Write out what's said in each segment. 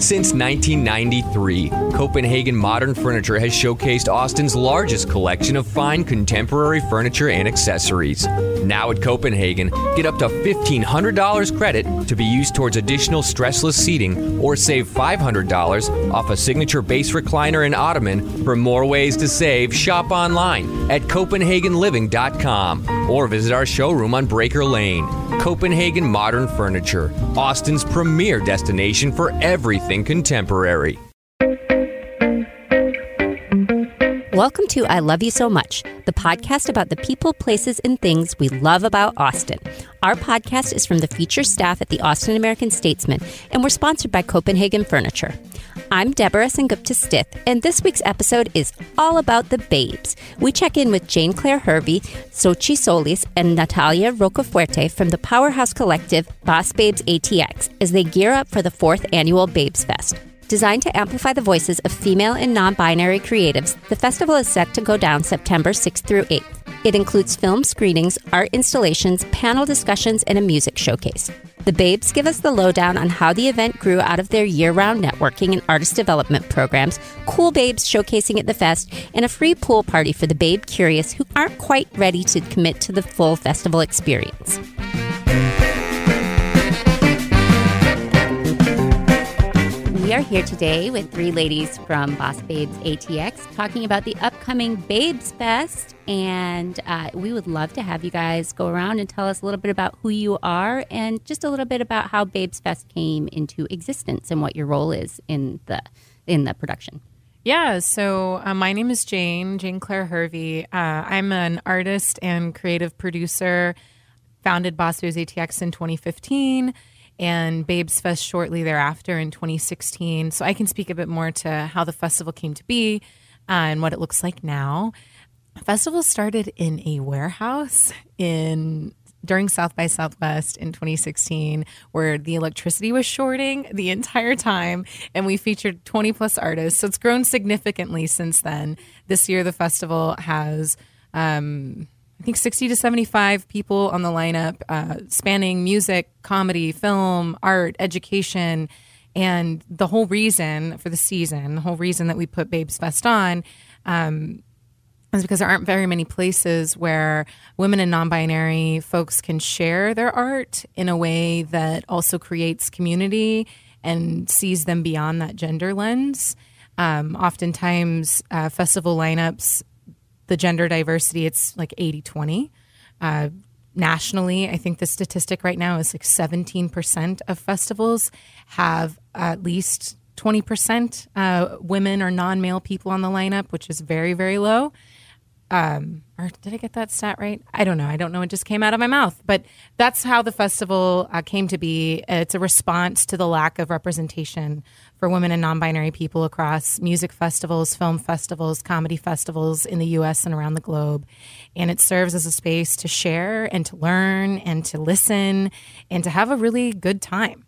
Since 1993, Copenhagen Modern Furniture has showcased Austin's largest collection of fine contemporary furniture and accessories. Now at Copenhagen, get up to $1,500 credit to be used towards additional stressless seating or save $500 off a signature base recliner and ottoman. For more ways to save, shop online at CopenhagenLiving.com or visit our showroom on Breaker Lane. Copenhagen Modern Furniture, Austin's premier destination for everything contemporary. Welcome to I Love You So Much, the podcast about the people, places, and things we love about Austin. Our podcast is from the feature staff at the Austin American Statesman, and we're sponsored by Copenhagen Furniture. I'm Deborah Sengupta Stith, and this week's episode is all about the babes. We check in with Jane Claire Hervey, Xochi Solis, and Natalia Rocafuerte from the powerhouse collective Boss Babes ATX as they gear up for the fourth annual Babes Fest. Designed to amplify the voices of female and non binary creatives, the festival is set to go down September 6th through 8th. It includes film screenings, art installations, panel discussions, and a music showcase. The Babes give us the lowdown on how the event grew out of their year round networking and artist development programs, cool babes showcasing at the fest, and a free pool party for the babe curious who aren't quite ready to commit to the full festival experience. We are here today with three ladies from Boss Babes ATX talking about the upcoming Babes Fest. And uh, we would love to have you guys go around and tell us a little bit about who you are and just a little bit about how Babes Fest came into existence and what your role is in the in the production. Yeah, so uh, my name is Jane, Jane Claire Hervey. Uh, I'm an artist and creative producer, founded Boss Babes ATX in 2015 and Babes Fest shortly thereafter in 2016. So I can speak a bit more to how the festival came to be uh, and what it looks like now. The festival started in a warehouse in during South by Southwest in 2016, where the electricity was shorting the entire time, and we featured 20 plus artists. So it's grown significantly since then. This year, the festival has um, I think 60 to 75 people on the lineup, uh, spanning music, comedy, film, art, education. And the whole reason for the season, the whole reason that we put Babes Fest on, um, is because there aren't very many places where women and non binary folks can share their art in a way that also creates community and sees them beyond that gender lens. Um, oftentimes, uh, festival lineups the gender diversity, it's like 80 20. Uh, nationally, I think the statistic right now is like 17% of festivals have at least 20% uh, women or non male people on the lineup, which is very, very low um, or did I get that stat right? I don't know. I don't know. It just came out of my mouth. But that's how the festival uh, came to be. It's a response to the lack of representation for women and non binary people across music festivals, film festivals, comedy festivals in the US and around the globe. And it serves as a space to share and to learn and to listen and to have a really good time.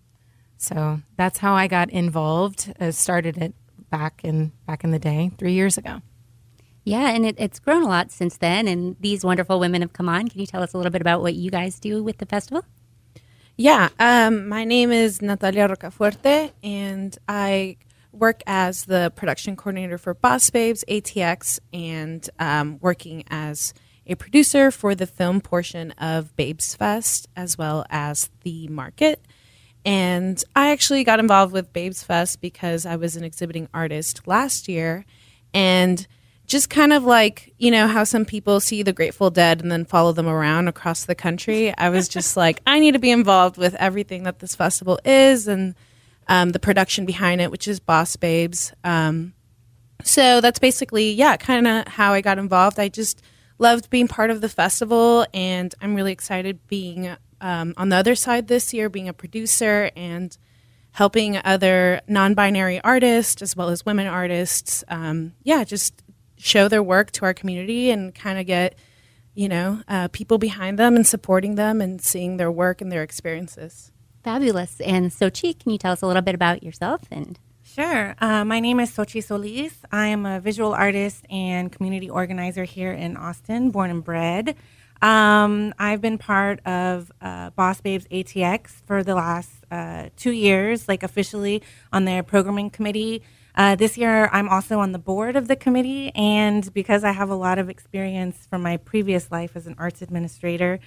So that's how I got involved. I uh, started it back in back in the day, three years ago. Yeah, and it, it's grown a lot since then, and these wonderful women have come on. Can you tell us a little bit about what you guys do with the festival? Yeah, um, my name is Natalia Rocafuerte, and I work as the production coordinator for Boss Babes ATX, and um, working as a producer for the film portion of Babes Fest as well as the market. And I actually got involved with Babes Fest because I was an exhibiting artist last year, and just kind of like you know how some people see the grateful dead and then follow them around across the country. I was just like i need to be involved with everything that this festival is and um, the production behind it which is boss babes. Um, so that's basically yeah kind of how i got involved. I just loved being part of the festival and i'm really excited being um, on the other side this year being a producer and helping other non-binary artists as well as women artists. Um, yeah, just show their work to our community and kind of get you know uh, people behind them and supporting them and seeing their work and their experiences. Fabulous. And Xochi, can you tell us a little bit about yourself and? Sure. Uh, my name is Xochi Solis. I am a visual artist and community organizer here in Austin, born and bred. Um, I've been part of uh, Boss Babes ATX for the last uh, two years, like officially on their programming committee. Uh, this year, I'm also on the board of the committee, and because I have a lot of experience from my previous life as an arts administrator,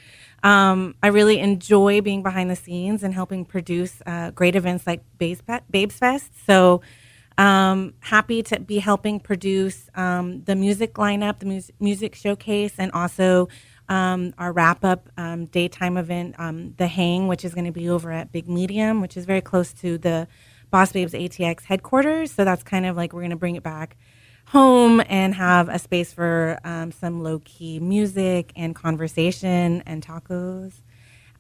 um, I really enjoy being behind the scenes and helping produce uh, great events like Babes, Fest. So, um, happy to be helping produce um, the music lineup, the mus- music showcase, and also um, our wrap up um, daytime event, um, The Hang, which is going to be over at Big Medium, which is very close to the Boss Babes ATX headquarters. So that's kind of like we're going to bring it back home and have a space for um, some low key music and conversation and tacos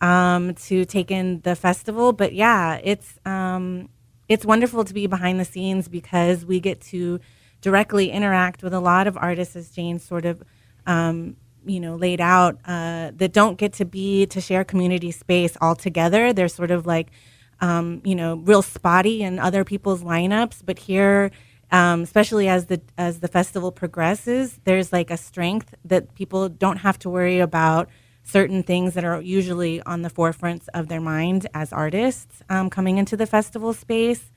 um, to take in the festival. But yeah, it's um, it's wonderful to be behind the scenes because we get to directly interact with a lot of artists, as Jane sort of um, you know laid out uh, that don't get to be to share community space all together. They're sort of like um, you know real spotty in other people's lineups, but here. Um, especially as the as the festival progresses, there's like a strength that people don't have to worry about certain things that are usually on the forefronts of their mind as artists um, coming into the festival space.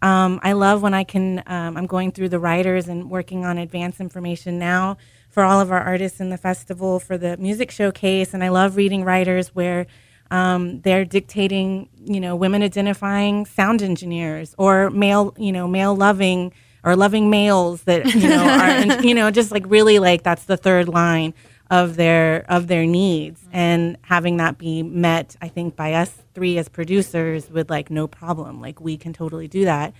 Um, I love when I can. Um, I'm going through the writers and working on advance information now for all of our artists in the festival for the music showcase, and I love reading writers where um, they're dictating, you know, women identifying sound engineers or male, you know, male loving or loving males that you know are, you know, just like really like that's the third line of their of their needs mm-hmm. and having that be met i think by us three as producers with like no problem like we can totally do that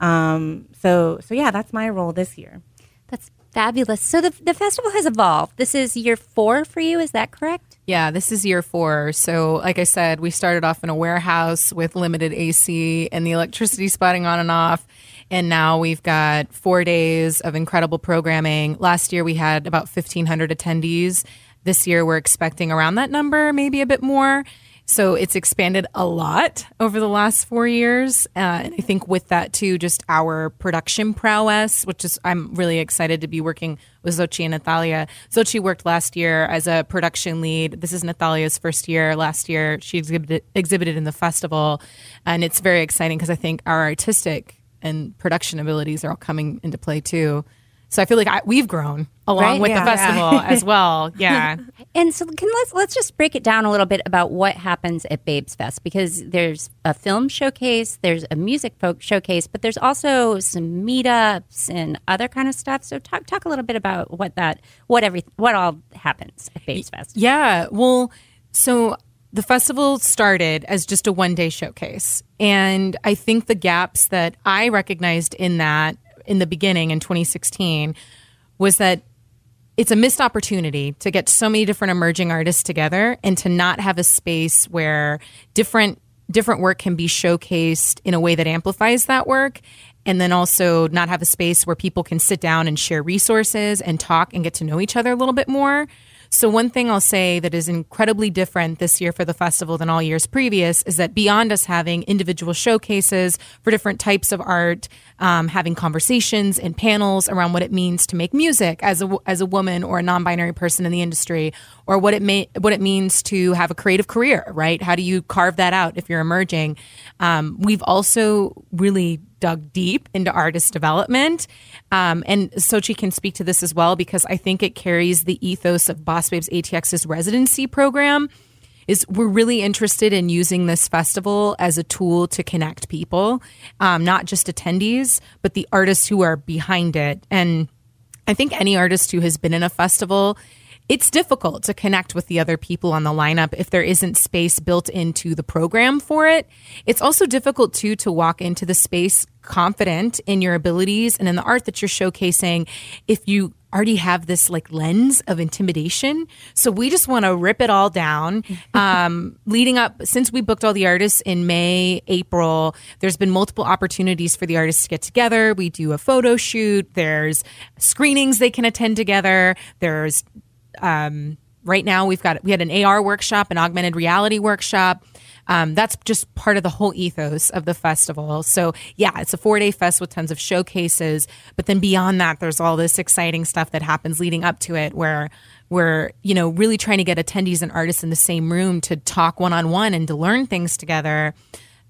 um, so so yeah that's my role this year that's Fabulous. So the the festival has evolved. This is year four for you. Is that correct? Yeah, this is year four. So, like I said, we started off in a warehouse with limited AC and the electricity spotting on and off. And now we've got four days of incredible programming. Last year we had about 1,500 attendees. This year we're expecting around that number, maybe a bit more. So it's expanded a lot over the last four years. Uh, and I think with that too, just our production prowess, which is, I'm really excited to be working with Xochi and Natalia. Xochi worked last year as a production lead. This is Natalia's first year. Last year, she exhibited, exhibited in the festival. And it's very exciting because I think our artistic and production abilities are all coming into play too. So I feel like I, we've grown along right? with yeah. the festival yeah. as well. Yeah. and so can let's let's just break it down a little bit about what happens at Babes Fest because there's a film showcase, there's a music folk showcase, but there's also some meetups and other kind of stuff. So talk talk a little bit about what that what every what all happens at Babes Fest. Yeah. Well, so the festival started as just a one day showcase. And I think the gaps that I recognized in that in the beginning in 2016 was that it's a missed opportunity to get so many different emerging artists together and to not have a space where different different work can be showcased in a way that amplifies that work. And then also not have a space where people can sit down and share resources and talk and get to know each other a little bit more so, one thing I'll say that is incredibly different this year for the festival than all years previous is that beyond us having individual showcases for different types of art, um, having conversations and panels around what it means to make music as a, as a woman or a non binary person in the industry, or what it, may, what it means to have a creative career, right? How do you carve that out if you're emerging? Um, we've also really dug deep into artist development. Um, and Xochi can speak to this as well because I think it carries the ethos of Boss Babes ATX's residency program. Is we're really interested in using this festival as a tool to connect people, um, not just attendees, but the artists who are behind it. And I think any artist who has been in a festival it's difficult to connect with the other people on the lineup if there isn't space built into the program for it. It's also difficult too to walk into the space confident in your abilities and in the art that you're showcasing if you already have this like lens of intimidation. So we just want to rip it all down. Um, leading up, since we booked all the artists in May, April, there's been multiple opportunities for the artists to get together. We do a photo shoot. There's screenings they can attend together. There's um, right now we've got we had an AR workshop, an augmented reality workshop. Um, that's just part of the whole ethos of the festival. So yeah, it's a four day fest with tons of showcases. But then beyond that, there's all this exciting stuff that happens leading up to it, where we're you know really trying to get attendees and artists in the same room to talk one on one and to learn things together.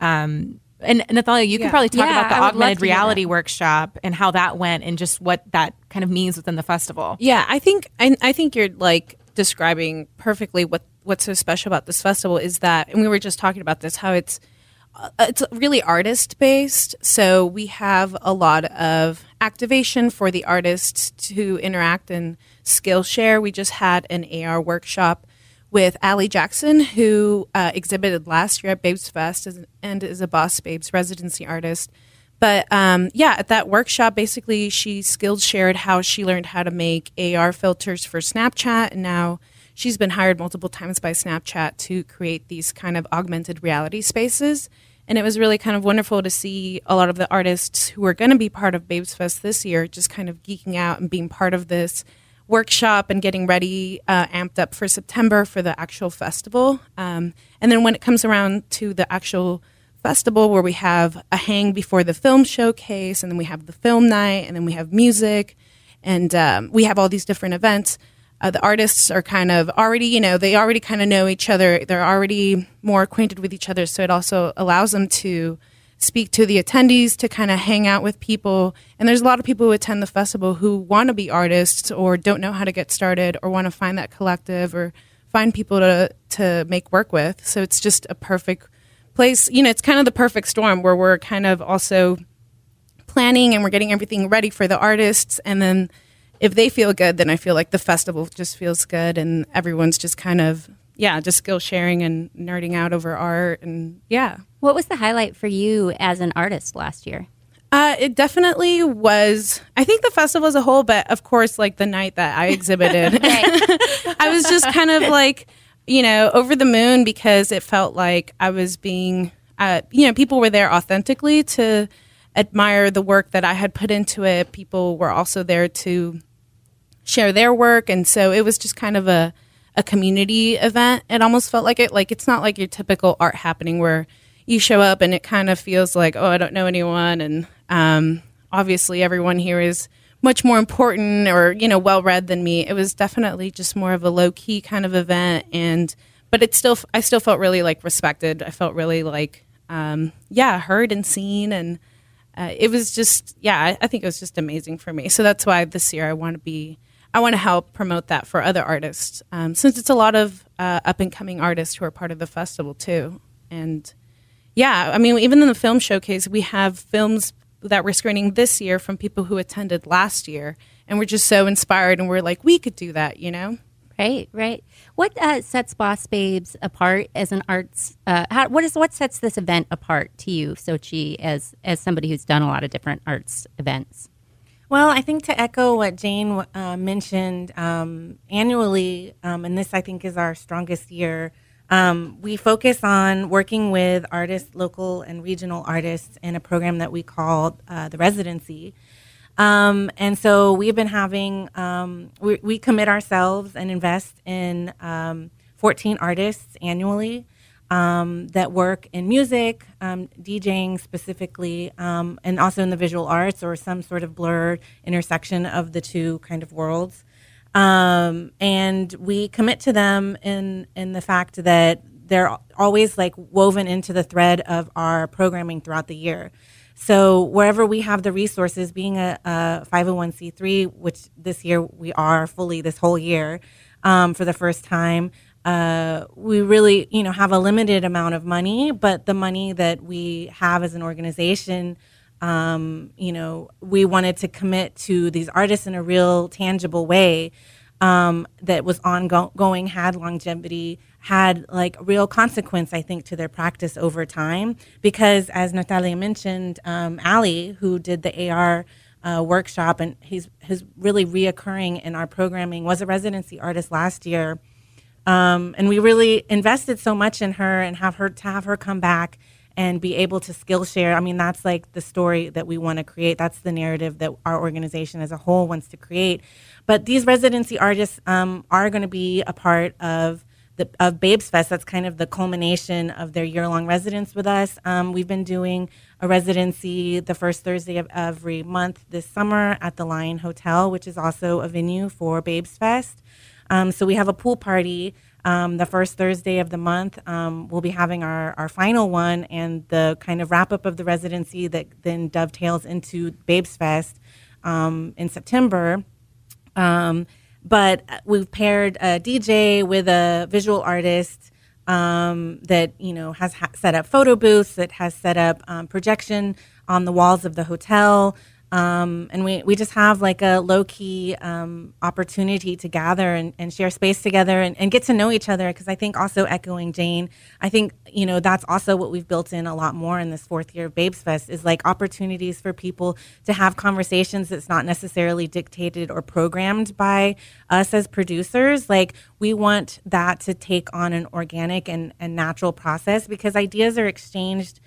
Um, and Natalia, you Yeah. can probably talk Yeah, about the I augmented reality workshop and how that went and just what that kind of means within the festival. Yeah, I think I, I think you're like describing perfectly what what's so special about this festival is that, and we were just talking about this, how it's uh, it's really artist based. So we have a lot of activation for the artists to interact and skill share. We just had an AR workshop with Allie Jackson, who uh, exhibited last year at Babes Fest and is a Boss Babes residency artist. But um, yeah, at that workshop, basically, she skills shared how she learned how to make AR filters for Snapchat, and now she's been hired multiple times by Snapchat to create these kind of augmented reality spaces. And it was really kind of wonderful to see a lot of the artists who are going to be part of Babes Fest this year just kind of geeking out and being part of this workshop and getting ready, uh, amped up for September for the actual festival. Um, and then when it comes around to the actual festival, where we have a hang before the film showcase, and then we have the film night, and then we have music, and um, we have all these different events. Uh, the artists are kind of already, you know, they already kind of know each other. They're already more acquainted with each other. So it also allows them to speak to the attendees, to kind of hang out with people. And there's a lot of people who attend the festival who want to be artists or don't know how to get started or want to find that collective or find people to, to make work with. So it's just a perfect place. You know, it's kind of the perfect storm where we're kind of also planning and we're getting everything ready for the artists and then if they feel good then i feel like the festival just feels good and everyone's just kind of yeah just skill sharing and nerding out over art and yeah. What was the highlight for you as an artist last year? uh, it definitely was i think the festival as a whole but of course like the night that i exhibited. I was just kind of like you know over the moon because it felt like i was being uh, you know people were there authentically to admire the work that i had put into it. People were also there to share their work. And so it was just kind of a a community event it almost felt like it like it's not like your typical art happening where you show up and it kind of feels like oh i don't know anyone and um, obviously everyone here is much more important or you know well read than me. It was definitely just more of a low key kind of event and but it still i still felt really like respected. I felt really like um, yeah heard and seen and uh, it was just yeah I, I think it was just amazing for me. So that's why this year i want to be i want to help promote that for other artists um, since it's a lot of uh, up and coming artists who are part of the festival too and yeah i mean even in the film showcase we have films that we're screening this year from people who attended last year and we're just so inspired and we're like we could do that you know Right, right. What uh, sets Boss Babes apart as an arts? Uh, how, what is what sets this event apart to you, Xochi, as as somebody who's done a lot of different arts events? Well, I think to echo what Jane uh, mentioned, um, annually, um, and this I think is our strongest year, um, we focus on working with artists, local and regional artists, in a program that we call uh, the Residency. Um, and so we've been having, um, we, we commit ourselves and invest in um, 14 artists annually um, that work in music, um, DJing specifically, um, and also in the visual arts or some sort of blurred intersection of the two kind of worlds. Um, and we commit to them in, in the fact that they're always like woven into the thread of our programming throughout the year. So wherever we have the resources, being a, a 501c3, which this year we are fully this whole year um, for the first time, uh, we really you know have a limited amount of money, but the money that we have as an organization, um, you know, we wanted to commit to these artists in a real tangible way um, that was ongoing, had longevity, had like real consequence, I think, to their practice over time. Because as Natalia mentioned, um, Ali, who did the AR uh, workshop, and he's he's really reoccurring in our programming. Was a residency artist last year, um, and we really invested so much in her and have her to have her come back and be able to skill share. I mean, that's like the story that we want to create. That's the narrative that our organization as a whole wants to create. But these residency artists um, are going to be a part of the, of Babes Fest. That's kind of the culmination of their year long residence with us. Um, we've been doing a residency the first Thursday of every month this summer at the Line Hotel, which is also a venue for Babes Fest. Um, so we have a pool party um, the first Thursday of the month. Um, we'll be having our, our final one and the kind of wrap up of the residency that then dovetails into Babes Fest um, in September. Um, but we've paired a DJ with a visual artist um, that you know has ha- set up photo booths, that has set up projection on the walls of the hotel. Um, and we, we just have like a low key um, opportunity to gather and, and share space together and, and get to know each other. Because I think also echoing Jane, I think you know that's also what we've built in a lot more in this fourth year of Babes Fest is like opportunities for people to have conversations that's not necessarily dictated or programmed by us as producers. Like we want that to take on an organic and, and natural process because ideas are exchanged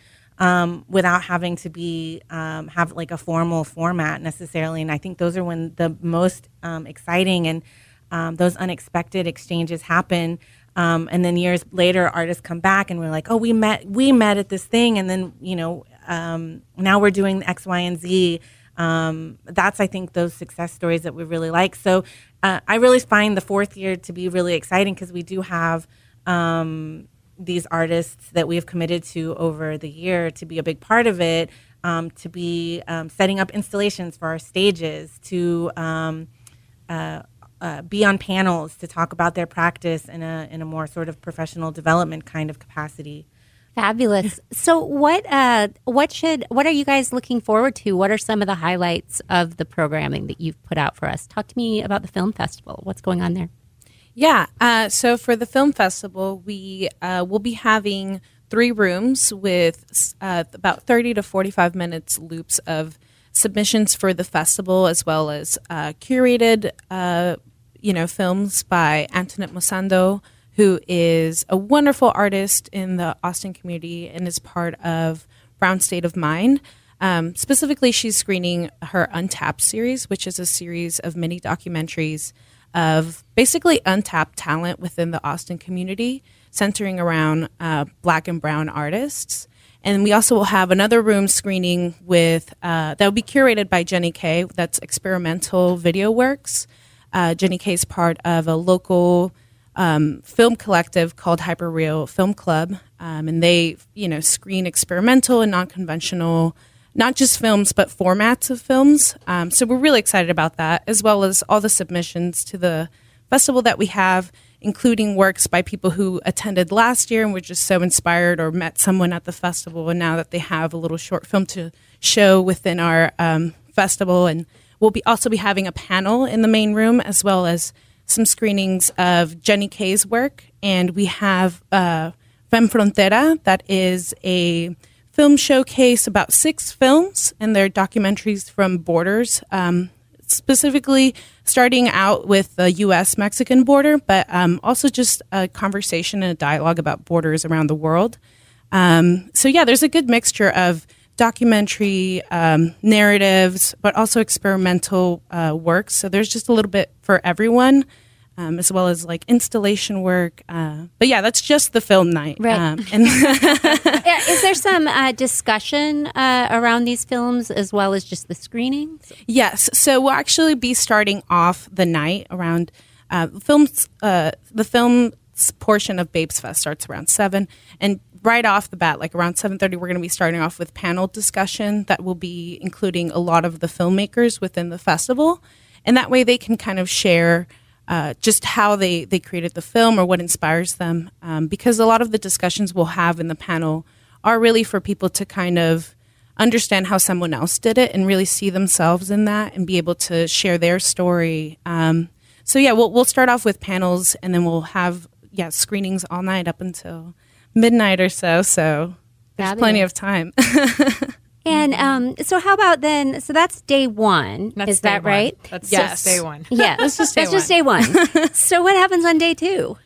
um, without having to be um, have like a formal format necessarily. And I think those are when the most um, exciting and um, those unexpected exchanges happen. Um, and then years later, artists come back and we're like, oh, we met, we met at this thing, and then you know, um, now we're doing X, Y, and Z. that's I think those success stories that we really like. So uh, I really find the fourth year to be really exciting because we do have um, these artists that we have committed to over the year to be a big part of it, um, to be um, setting up installations for our stages, to um, uh, uh, be on panels to talk about their practice in a in a more sort of professional development kind of capacity. Fabulous. So, what uh, what should what are you guys looking forward to? What are some of the highlights of the programming that you've put out for us? Talk to me about the film festival. What's going on there? Yeah. Uh, so for the film festival, we uh, will be having three rooms with uh, about 30 to 45 minutes loops of submissions for the festival, as well as uh, curated, uh, you know, films by Antoinette Musando, who is a wonderful artist in the Austin community and is part of Brown State of Mind. Um, specifically, she's screening her Untapped series, which is a series of mini documentaries of basically untapped talent within the Austin community, centering around uh, black and brown artists. And we also will have another room screening with uh, that will be curated by Jenny Kay. That's experimental video works. Uh, Jenny Kay is part of a local um, film collective called Hyperreal Film Club, um, and they you know screen experimental and non-conventional not just films, but formats of films. Um, so we're really excited about that, as well as all the submissions to the festival that we have, including works by people who attended last year and were just so inspired or met someone at the festival. And now that they have a little short film to show within our um, festival. And we'll be also be having a panel in the main room, as well as some screenings of Jenny Kay's work. And we have uh, Femme Frontera, that is a film showcase about six films and their documentaries from borders, um, specifically starting out with the U.S. Mexican border, but um, also just a conversation and a dialogue about borders around the world. Um, so, yeah, there's a good mixture of documentary um, narratives, but also experimental uh, works. So, there's just a little bit for everyone um, as well as like installation work. Uh, but yeah, that's just the film night. Right. Um, and Is there some uh, discussion uh, around these films as well as just the screenings? Yes. So we'll actually be starting off the night around uh, films. Uh, the film portion of Babes Fest starts around seven, and right off the bat, like around seven thirty, we're going to be starting off with panel discussion that will be including a lot of the filmmakers within the festival, and that way they can kind of share uh, just how they, they created the film or what inspires them. Um, because a lot of the discussions we'll have in the panel are really for people to kind of understand how someone else did it and really see themselves in that and be able to share their story. Um, so yeah, we'll we'll start off with panels and then we'll have yeah screenings all night up until midnight or so. So there's Fabulous. plenty of time. And um, so, how about then? So that's day one. That's is day that one. right? That's Yes. just day one. Yeah, That's just day that's just day one. so, what happens on day two?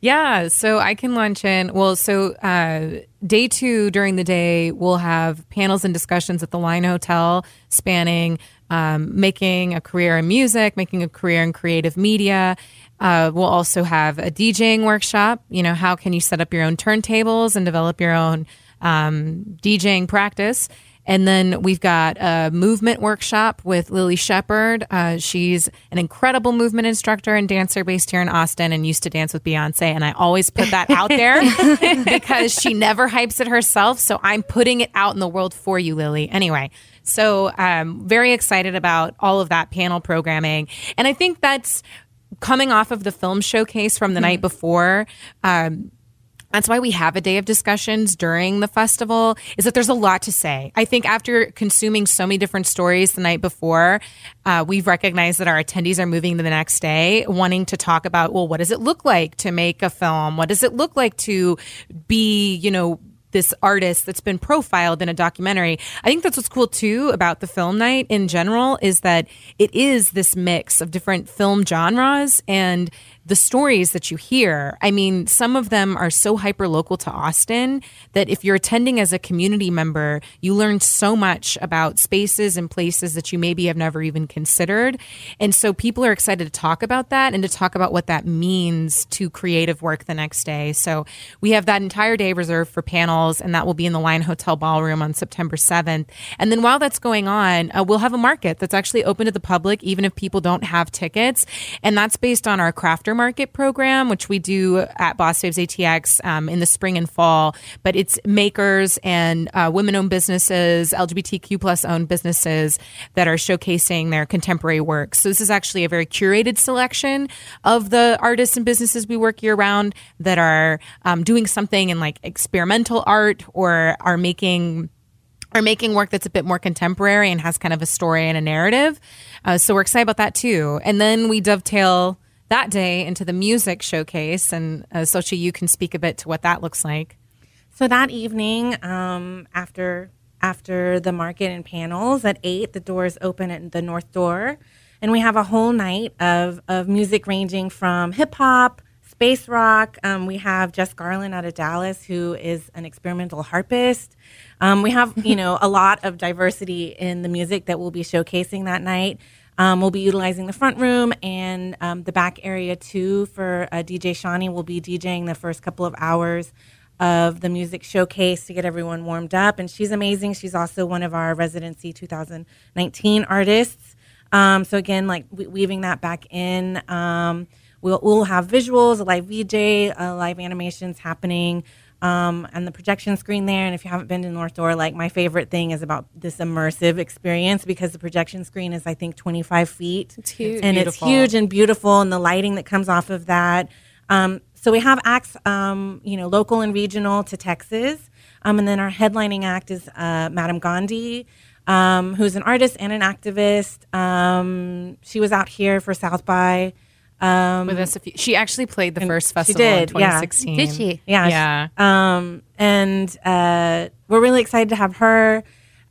Yeah, so I can launch in. Well, so uh, day two during the day, we'll have panels and discussions at the Line Hotel spanning um, making a career in music, making a career in creative media. Uh, we'll also have a DJing workshop. You know, how can you set up your own turntables and develop your own um, DJing practice? And then we've got a movement workshop with Lily Shepard. Uh, she's an incredible movement instructor and dancer based here in Austin and used to dance with Beyonce. And I always put that out there because she never hypes it herself. So I'm putting it out in the world for you, Lily. Anyway, so um, very excited about all of that panel programming. And I think that's coming off of the film showcase from the night before. Um, that's why we have a day of discussions during the festival is that there's a lot to say i think after consuming so many different stories the night before uh, we've recognized that our attendees are moving to the next day wanting to talk about well what does it look like to make a film what does it look like to be you know this artist that's been profiled in a documentary. I think that's what's cool too about the film night in general is that it is this mix of different film genres and the stories that you hear. I mean, some of them are so hyper local to Austin that if you're attending as a community member, you learn so much about spaces and places that you maybe have never even considered. And so people are excited to talk about that and to talk about what that means to creative work the next day. So we have that entire day reserved for panels, and that will be in the Line Hotel Ballroom on September 7th. And then while that's going on, uh, we'll have a market that's actually open to the public, even if people don't have tickets. And that's based on our crafter market program, which we do at Boss Babes ATX um, in the spring and fall. But it's makers and uh, women-owned businesses, LGBTQ plus owned businesses that are showcasing their contemporary work. So this is actually a very curated selection of the artists and businesses we work year round that are um, doing something in like experimental art or are making are making work that's a bit more contemporary and has kind of a story and a narrative. Uh, so we're excited about that too. And then we dovetail that day into the music showcase. And uh, Xochi, you can speak a bit to what that looks like. So that evening, um, after after the market and panels at eight, the doors open at the north door, and we have a whole night of of music ranging from hip hop, space rock. Um, we have Jess Garland out of Dallas, who is an experimental harpist. Um, we have you know a lot of diversity in the music that we'll be showcasing that night. Um, we'll be utilizing the front room and um, the back area too for uh, DJ Shawnee. We'll be DJing the first couple of hours of the music showcase to get everyone warmed up. And she's amazing. She's also one of our residency 2019 artists. Um, so again, like we- weaving that back in. Um, we'll, we'll have visuals, a live VJ, uh, live animations happening um, on the projection screen there. And if you haven't been to North Door, like my favorite thing is about this immersive experience because the projection screen is, I think, 25 feet. It's huge. And Beautiful. it's huge and beautiful, and the lighting that comes off of that. Um, so we have acts, um, you know, local and regional to Texas. Um, and then our headlining act is uh, Madame Gandhi. Um, who's an artist and an activist. Um, she was out here for South by. Um, With us, a few, she actually played the first she festival in did, yeah. 2016. Did she? Yeah. Yeah. Um, and uh, we're really excited to have her.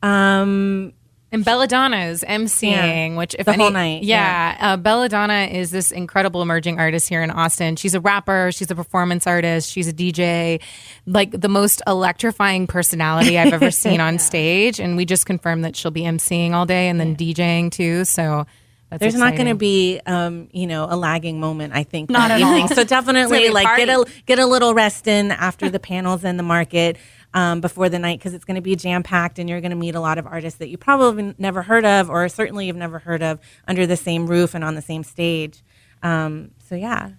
Um, And Belladonna is emceeing, Yeah. which if The any, whole night, yeah, Uh, Belladonna is this incredible emerging artist here in Austin. She's a rapper, she's a performance artist, she's a DJ, like the most electrifying personality I've ever seen on stage. And we just confirmed that she'll be emceeing all day and then DJing too. So that's there's not going to be, um, you know, a lagging moment. I think Not at all. So definitely, It's gonna be a like get a get a little rest in after the panels and the market um, before the night because it's going to be jam packed and you're going to meet a lot of artists that you probably never heard of or certainly you've never heard of under the same roof and on the same stage. Um, so yeah.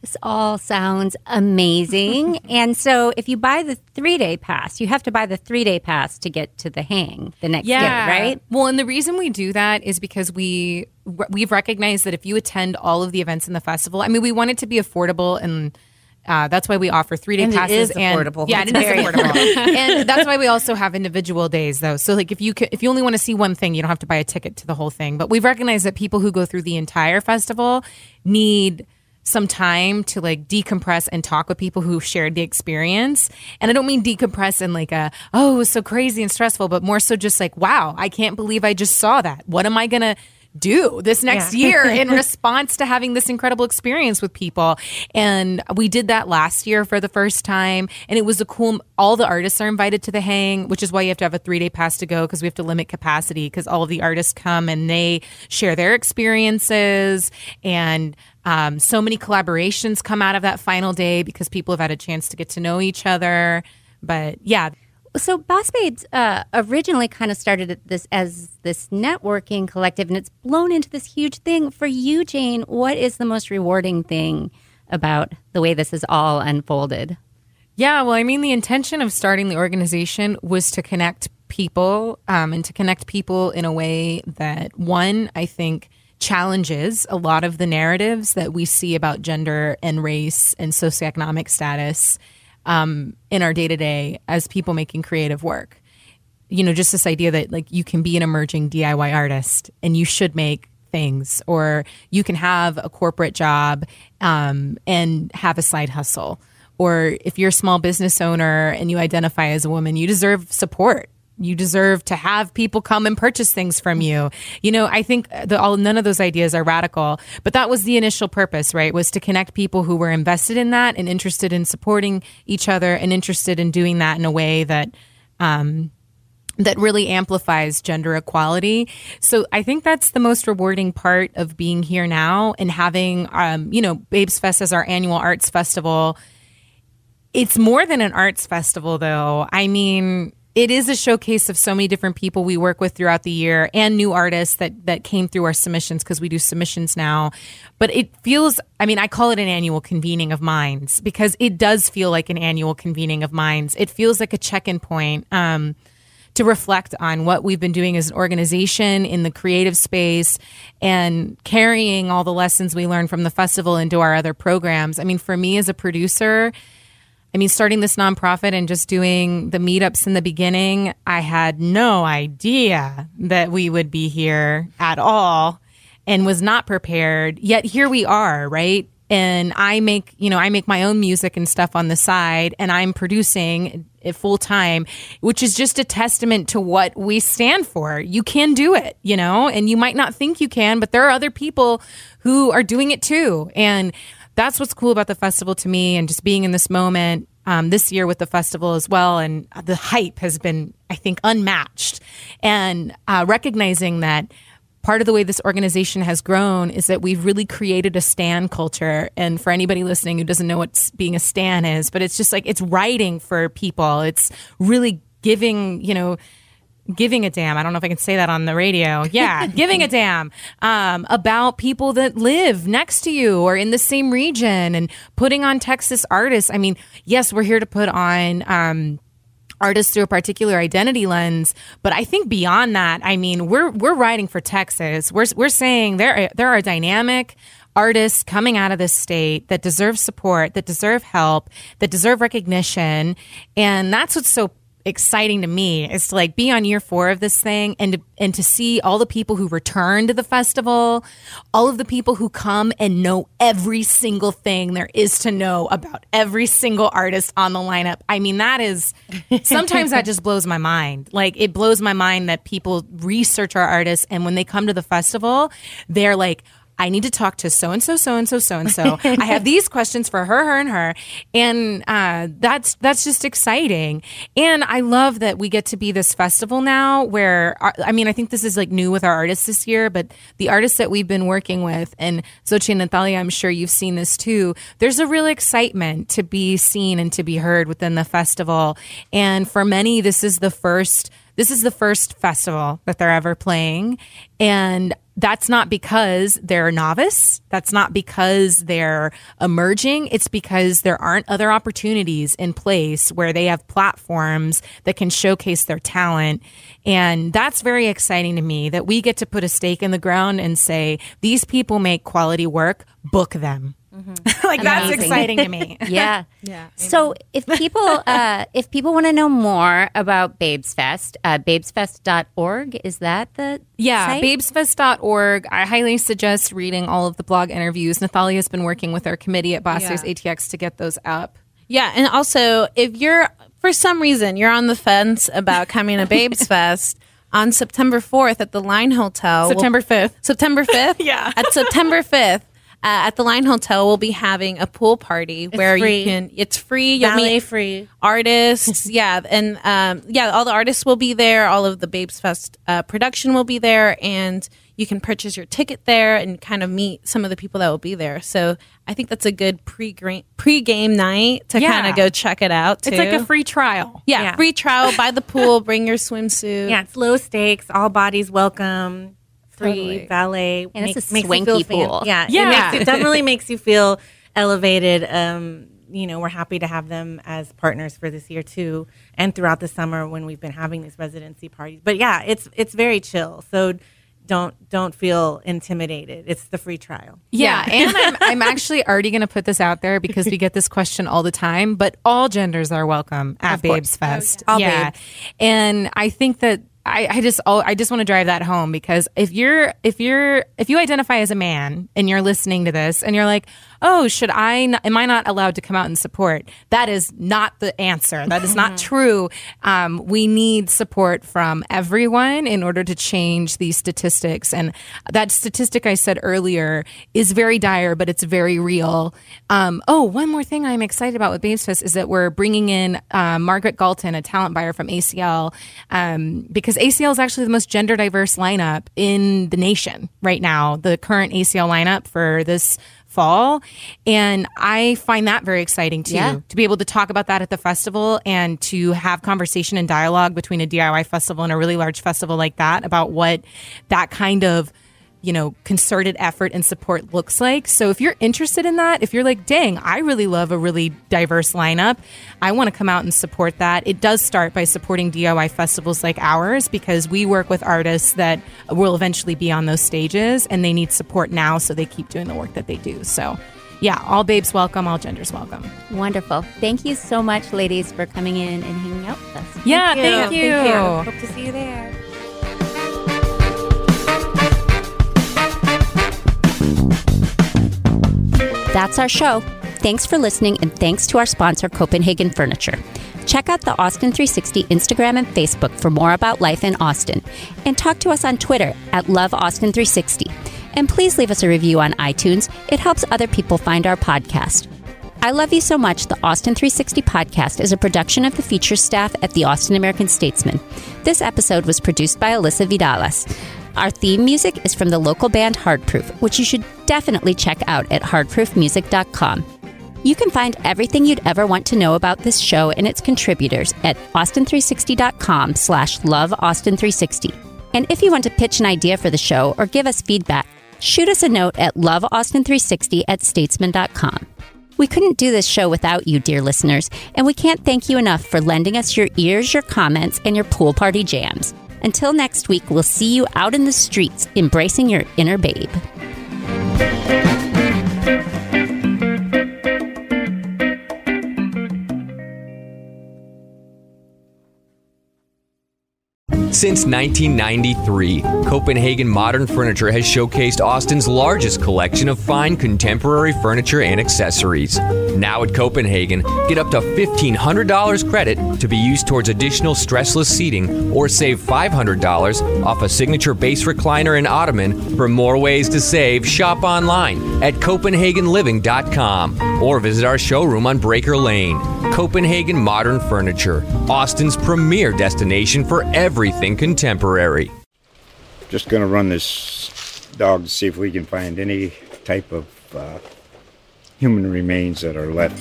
This all sounds amazing. and so, if you buy the three day pass, you have to buy the three day pass to get to the hang the next yeah. day, right? Well, and the reason we do that is because we we've recognized that if you attend all of the events in the festival, I mean, we want it to be affordable and. Uh, that's why we offer three day And it passes is and affordable. yeah, It's it is very affordable. and that's why we also have individual days though. So like if you could, if you only want to see one thing, you don't have to buy a ticket to the whole thing. But we've recognized that people who go through the entire festival need some time to like decompress and talk with people who shared the experience. And I don't mean decompress in like a, oh, it was so crazy and stressful, but more so just like, wow, I can't believe I just saw that. What am I going to do this next yeah. year in response to having this incredible experience with people. And we did that last year for the first time. And it was a cool, all the artists are invited to the hang, which is why you have to have a three day pass to go because we have to limit capacity because all of the artists come and they share their experiences. And um, so many collaborations come out of that final day because people have had a chance to get to know each other. But yeah, so Boss Babes uh, originally kind of started this as this networking collective, and it's blown into this huge thing. For you, Jane, what is the most rewarding thing about the way this has all unfolded? Yeah, well, I mean, the intention of starting the organization was to connect people um, and to connect people in a way that, one, I think challenges a lot of the narratives that we see about gender and race and socioeconomic status um, in our day to day as people making creative work. You know, just this idea that like you can be an emerging DIY artist and you should make things, or you can have a corporate job um, and have a side hustle. Or if you're a small business owner and you identify as a woman, you deserve support you deserve to have people come and purchase things from you. You know, I think the, all none of those ideas are radical, but that was the initial purpose, right? Was to connect people who were invested in that and interested in supporting each other and interested in doing that in a way that um, that really amplifies gender equality. So I think that's the most rewarding part of being here now and having, um, you know, Babes Fest as our annual arts festival. It's more than an arts festival, though. I mean, it is a showcase of so many different people we work with throughout the year and new artists that that came through our submissions because we do submissions now. But it feels I mean, I call it an annual convening of minds because it does feel like an annual convening of minds. It feels like a check-in point. Um, to reflect on what we've been doing as an organization in the creative space and carrying all the lessons we learned from the festival into our other programs. I mean, for me as a producer, I mean, starting this nonprofit and just doing the meetups in the beginning, I had no idea that we would be here at all and was not prepared. Yet here we are, right? And I make, you know, I make my own music and stuff on the side and I'm producing full time, which is just a testament to what we stand for. You can do it, you know, and you might not think you can, but there are other people who are doing it too. And that's what's cool about the festival to me and just being in this moment um, this year with the festival as well. And the hype has been, I think, unmatched. And uh, recognizing that part of the way this organization has grown is that we've really created a stan culture. And for anybody listening who doesn't know what being a stan is, but it's just like it's writing for people. It's really giving, you know, giving a damn. I don't know if I can say that on the radio. Yeah, giving a damn um, about people that live next to you or in the same region and putting on Texas artists. I mean, yes, we're here to put on. Um, artists through a particular identity lens. But I think beyond that, I mean, we're we're writing for Texas. We're we're saying there there are dynamic artists coming out of this state that deserve support, that deserve help, that deserve recognition, and that's what's so exciting to me is to like be on year four of this thing and to, and to see all the people who return to the festival, all of the people who come and know every single thing there is to know about every single artist on the lineup. I mean, that is sometimes that just blows my mind. Like it blows my mind that people research our artists and when they come to the festival, they're like, I need to talk to so and so, so and so, so and so. I have these questions for her, her, and her, and uh, that's that's just exciting. And I love that we get to be this festival now. Where I mean, I think this is like new with our artists this year, but the artists that we've been working with, and Xochi and Natalia, I'm sure you've seen this too. There's a real excitement to be seen and to be heard within the festival, and for many, this is the first this is the first festival that they're ever playing. And that's not because they're novice. That's not because they're emerging. It's because there aren't other opportunities in place where they have platforms that can showcase their talent. And that's very exciting to me that we get to put a stake in the ground and say, these people make quality work, book them. like that's exciting to me. Yeah. Yeah. So if people uh, if people want to know more about Babes Fest, uh, babesfest.org is that the Yeah, site? babesfest.org. I highly suggest reading all of the blog interviews. Natalia's been working with our committee at Boss Yeah. ATX to get those up. Yeah, and also if you're for some reason you're on the fence about coming to Babes Fest on September 4th at the Line Hotel, September 5th. September 5th? Yeah. At September 5th, uh, at the Line Hotel, we'll be having a pool party where free. you can, it's free. You'll Valet meet free. artists. yeah. And um, yeah, all the artists will be there. All of the Babes Fest uh, production will be there. And you can purchase your ticket there and kind of meet some of the people that will be there. So I think that's a good pre pre-game night to Yeah. kind of go check it out. Too. It's like a free trial. yeah, Yeah. free trial by the pool. Bring your swimsuit. Yeah, it's low stakes, all bodies welcome, free Totally. valet, And it's a you feel swanky fan- pool. Yeah, Yeah. It, makes, it definitely makes you feel elevated. Um, you know, we're happy to have them as partners for this year too, and throughout the summer when we've been having these residency parties. But yeah, it's it's very chill. So don't don't feel intimidated. It's the free trial. Yeah, and I'm, I'm actually already going to put this out there because we get this question all the time. But all genders are welcome at Babes Fest. All yeah, babes. and I think that I, I just oh, I just want to drive that home because if you're if you're if you identify as a man and you're listening to this and you're like, oh, should I? Not, am I not allowed to come out and support? That is not the answer. That is not true. Um, we need support from everyone in order to change these statistics. And that statistic I said earlier is very dire, but it's very real. Um, oh, one more thing I'm excited about with Babes Fest is that we're bringing in uh, Margaret Galton, a talent buyer from ACL, um, because ACL is actually the most gender diverse lineup in the nation right now. The current ACL lineup for this fall. And I find that very exciting too, Yeah. to be able to talk about that at the festival and to have conversation and dialogue between a DIY festival and a really large festival like that about what that kind of you know, concerted effort and support looks like. So if you're interested in that, if you're like, dang, I really love a really diverse lineup, I want to come out and support that. It does start by supporting DIY festivals like ours because we work with artists that will eventually be on those stages and they need support now so they keep doing the work that they do. So yeah, all babes welcome, all genders welcome. Wonderful. Thank you so much, ladies, for coming in and hanging out with us. Yeah, thank you. Hope to see you there. That's our show. Thanks for listening, and thanks to our sponsor, Copenhagen Furniture. Check out the Austin 360 Instagram and Facebook for more about life in Austin. And talk to us on Twitter at LoveAustin360. And please leave us a review on iTunes. It helps other people find our podcast. I Love You So Much, the Austin 360 podcast, is a production of the feature staff at the Austin American Statesman. This episode was produced by Alyssa Vidalas. Our theme music is from the local band Hardproof, which you should definitely check out at hardproofmusic.com. You can find everything you'd ever want to know about this show and its contributors at austin360.com slash loveaustin360. And if you want to pitch an idea for the show or give us feedback, shoot us a note at loveaustin360 at statesman.com. We couldn't do this show without you, dear listeners, and we can't thank you enough for lending us your ears, your comments, and your pool party jams. Until next week, we'll see you out in the streets embracing your inner babe. Since 1993, Copenhagen Modern Furniture has showcased Austin's largest collection of fine contemporary furniture and accessories. Now at Copenhagen, get up to $1,500 credit to be used towards additional stressless seating or save $500 off a signature base recliner and ottoman. For more ways to save, shop online at CopenhagenLiving.com or visit our showroom on Braker Lane. Copenhagen Modern Furniture, Austin's premier destination for everything contemporary. Just going to run this dog to see if we can find any type of uh, human remains that are left.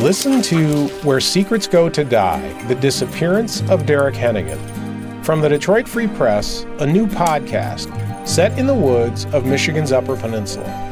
Listen to Where Secrets Go to Die The Disappearance of Derek Hennigan. From the Detroit Free Press, a new podcast set in the woods of Michigan's Upper Peninsula.